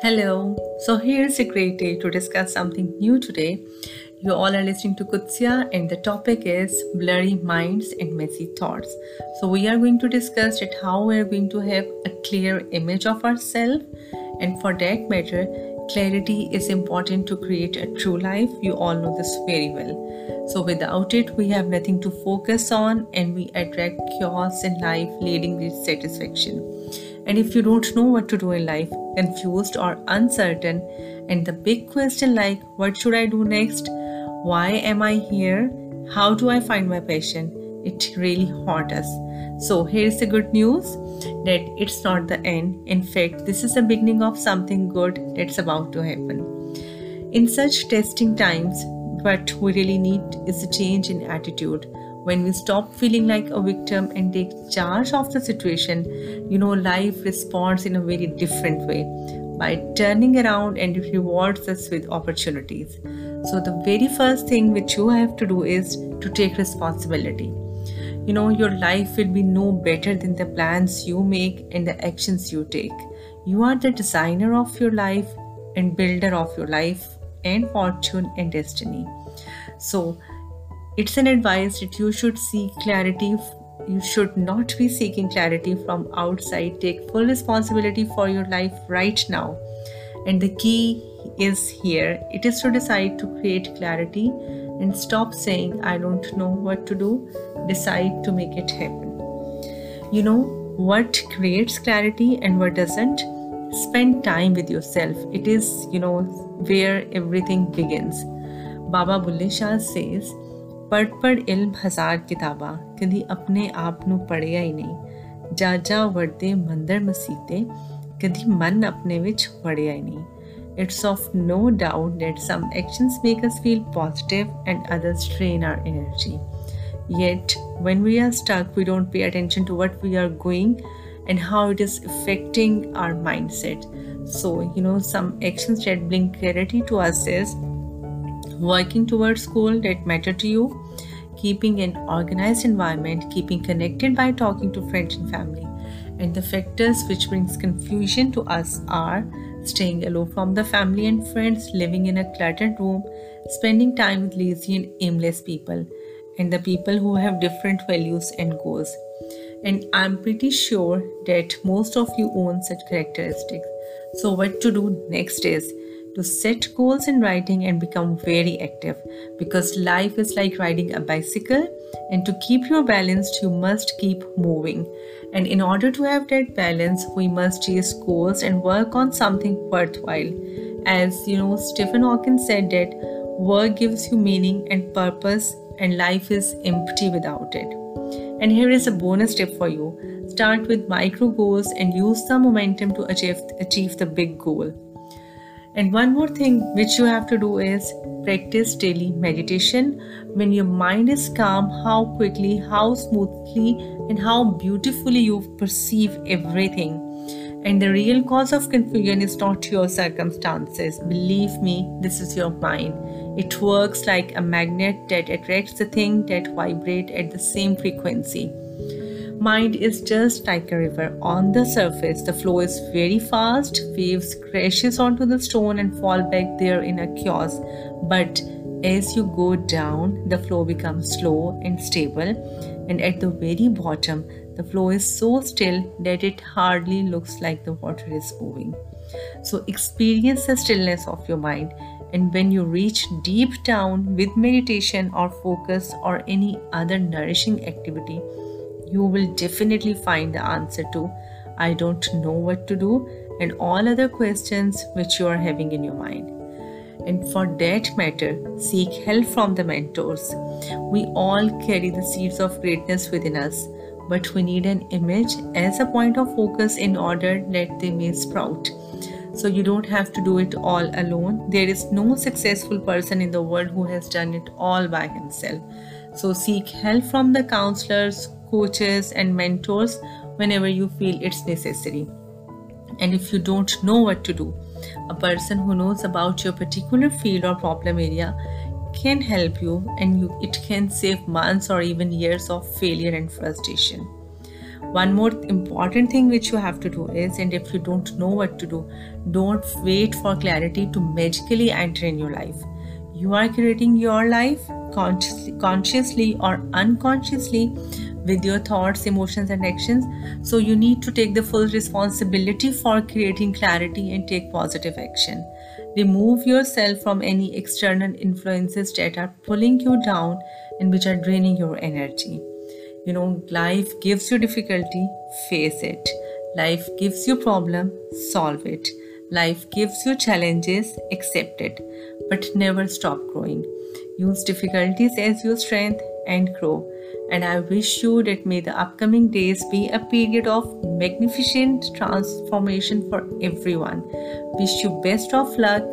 Hello. So here's a great day to discuss something new today. You all are listening to Kutsia, and the topic is blurry minds and messy thoughts. So we are going to discuss that how we are going to have a clear image of ourselves, and for that matter, clarity is important to create a true life. You all know this very well. So without it, we have nothing to focus on, and we attract chaos in life, leading to dissatisfaction. And if you don't know what to do in life, confused or uncertain, and the big question like, what should I do next? Why am I here? How do I find my passion? It really haunts us. So here's the good news that it's not the end. In fact, this is the beginning of something good that's about to happen. In such testing times, what we really need is a change in attitude when we stop feeling like a victim and take charge of the situation, you know, life responds in a very different way by turning around and it rewards us with opportunities. So, the very first thing which you have to do is to take responsibility. You know, your life will be no better than the plans you make and the actions you take. You are the designer of your life and builder of your life and fortune and destiny. So, it's an advice that you should seek clarity. You should not be seeking clarity from outside. Take full responsibility for your life right now. And the key is here it is to decide to create clarity and stop saying, I don't know what to do. Decide to make it happen. You know what creates clarity and what doesn't? Spend time with yourself. It is, you know, where everything begins. Baba Bulle Shah says, ਪੜ ਪੜ ਇਲਮ ਹਜ਼ਾਰ ਕਿਤਾਬਾਂ ਕਦੀ ਆਪਣੇ ਆਪ ਨੂੰ ਪੜਿਆ ਹੀ ਨਹੀਂ ਜਾ ਜਾ ਵੜਦੇ ਮੰਦਰ ਮਸੀਤੇ ਕਦੀ ਮਨ ਆਪਣੇ ਵਿੱਚ ਵੜਿਆ ਹੀ ਨਹੀਂ it's of no doubt that some actions make us feel positive and others drain our energy. Yet, when we are stuck, we don't pay attention to what we are going and how it is affecting our mindset. So, you know, some actions that bring clarity to us is working towards goals that matter to you, keeping an organized environment, keeping connected by talking to friends and family. And the factors which brings confusion to us are staying alone from the family and friends, living in a cluttered room, spending time with lazy and aimless people, and the people who have different values and goals. And I'm pretty sure that most of you own such characteristics. So, what to do next is to set goals in writing and become very active. Because life is like riding a bicycle and to keep your balance you must keep moving. And in order to have that balance we must chase goals and work on something worthwhile. As you know stephen hawking said that work gives you meaning and purpose and life is empty without it. And here is a bonus tip for you. Start with micro goals and use the momentum to achieve, achieve the big goal and one more thing which you have to do is practice daily meditation. When your mind is calm, how quickly, how smoothly, and how beautifully you perceive everything. And the real cause of confusion is not your circumstances. Believe me, this is your mind. It works like a magnet that attracts the thing that vibrate at the same frequency. Mind is just like a river. On the surface, the flow is very fast, waves crashes onto the stone and fall back there in a chaos. But as you go down, the flow becomes slow and stable, and at the very bottom, the flow is so still that it hardly looks like the water is moving. So, experience the stillness of your mind, and when you reach deep down with meditation or focus or any other nourishing activity, you will definitely find the answer to I don't know what to do and all other questions which you are having in your mind. And for that matter, seek help from the mentors. We all carry the seeds of greatness within us, but we need an image as a point of focus in order that they may sprout. So you don't have to do it all alone. There is no successful person in the world who has done it all by himself. So seek help from the counselors, coaches, and mentors whenever you feel it's necessary. And if you don't know what to do, a person who knows about your particular field or problem area can help you and you, it can save months or even years of failure and frustration. one more important thing which you have to do is and if you don't know what to do don't wait for clarity to magically enter in your life you are creating your life consciously, consciously or unconsciously with your thoughts emotions and actions. So you need to take the full responsibility for creating clarity and take positive action. Remove yourself from any external influences that are pulling you down and which are draining your energy. You know life gives you difficulty face it. Life gives you problem solve it. Life gives you challenges accept it but never stop growing. Use difficulties as your strength and grow. And i wish you that may the upcoming days be a period of magnificent transformation for everyone. Wish you best of luck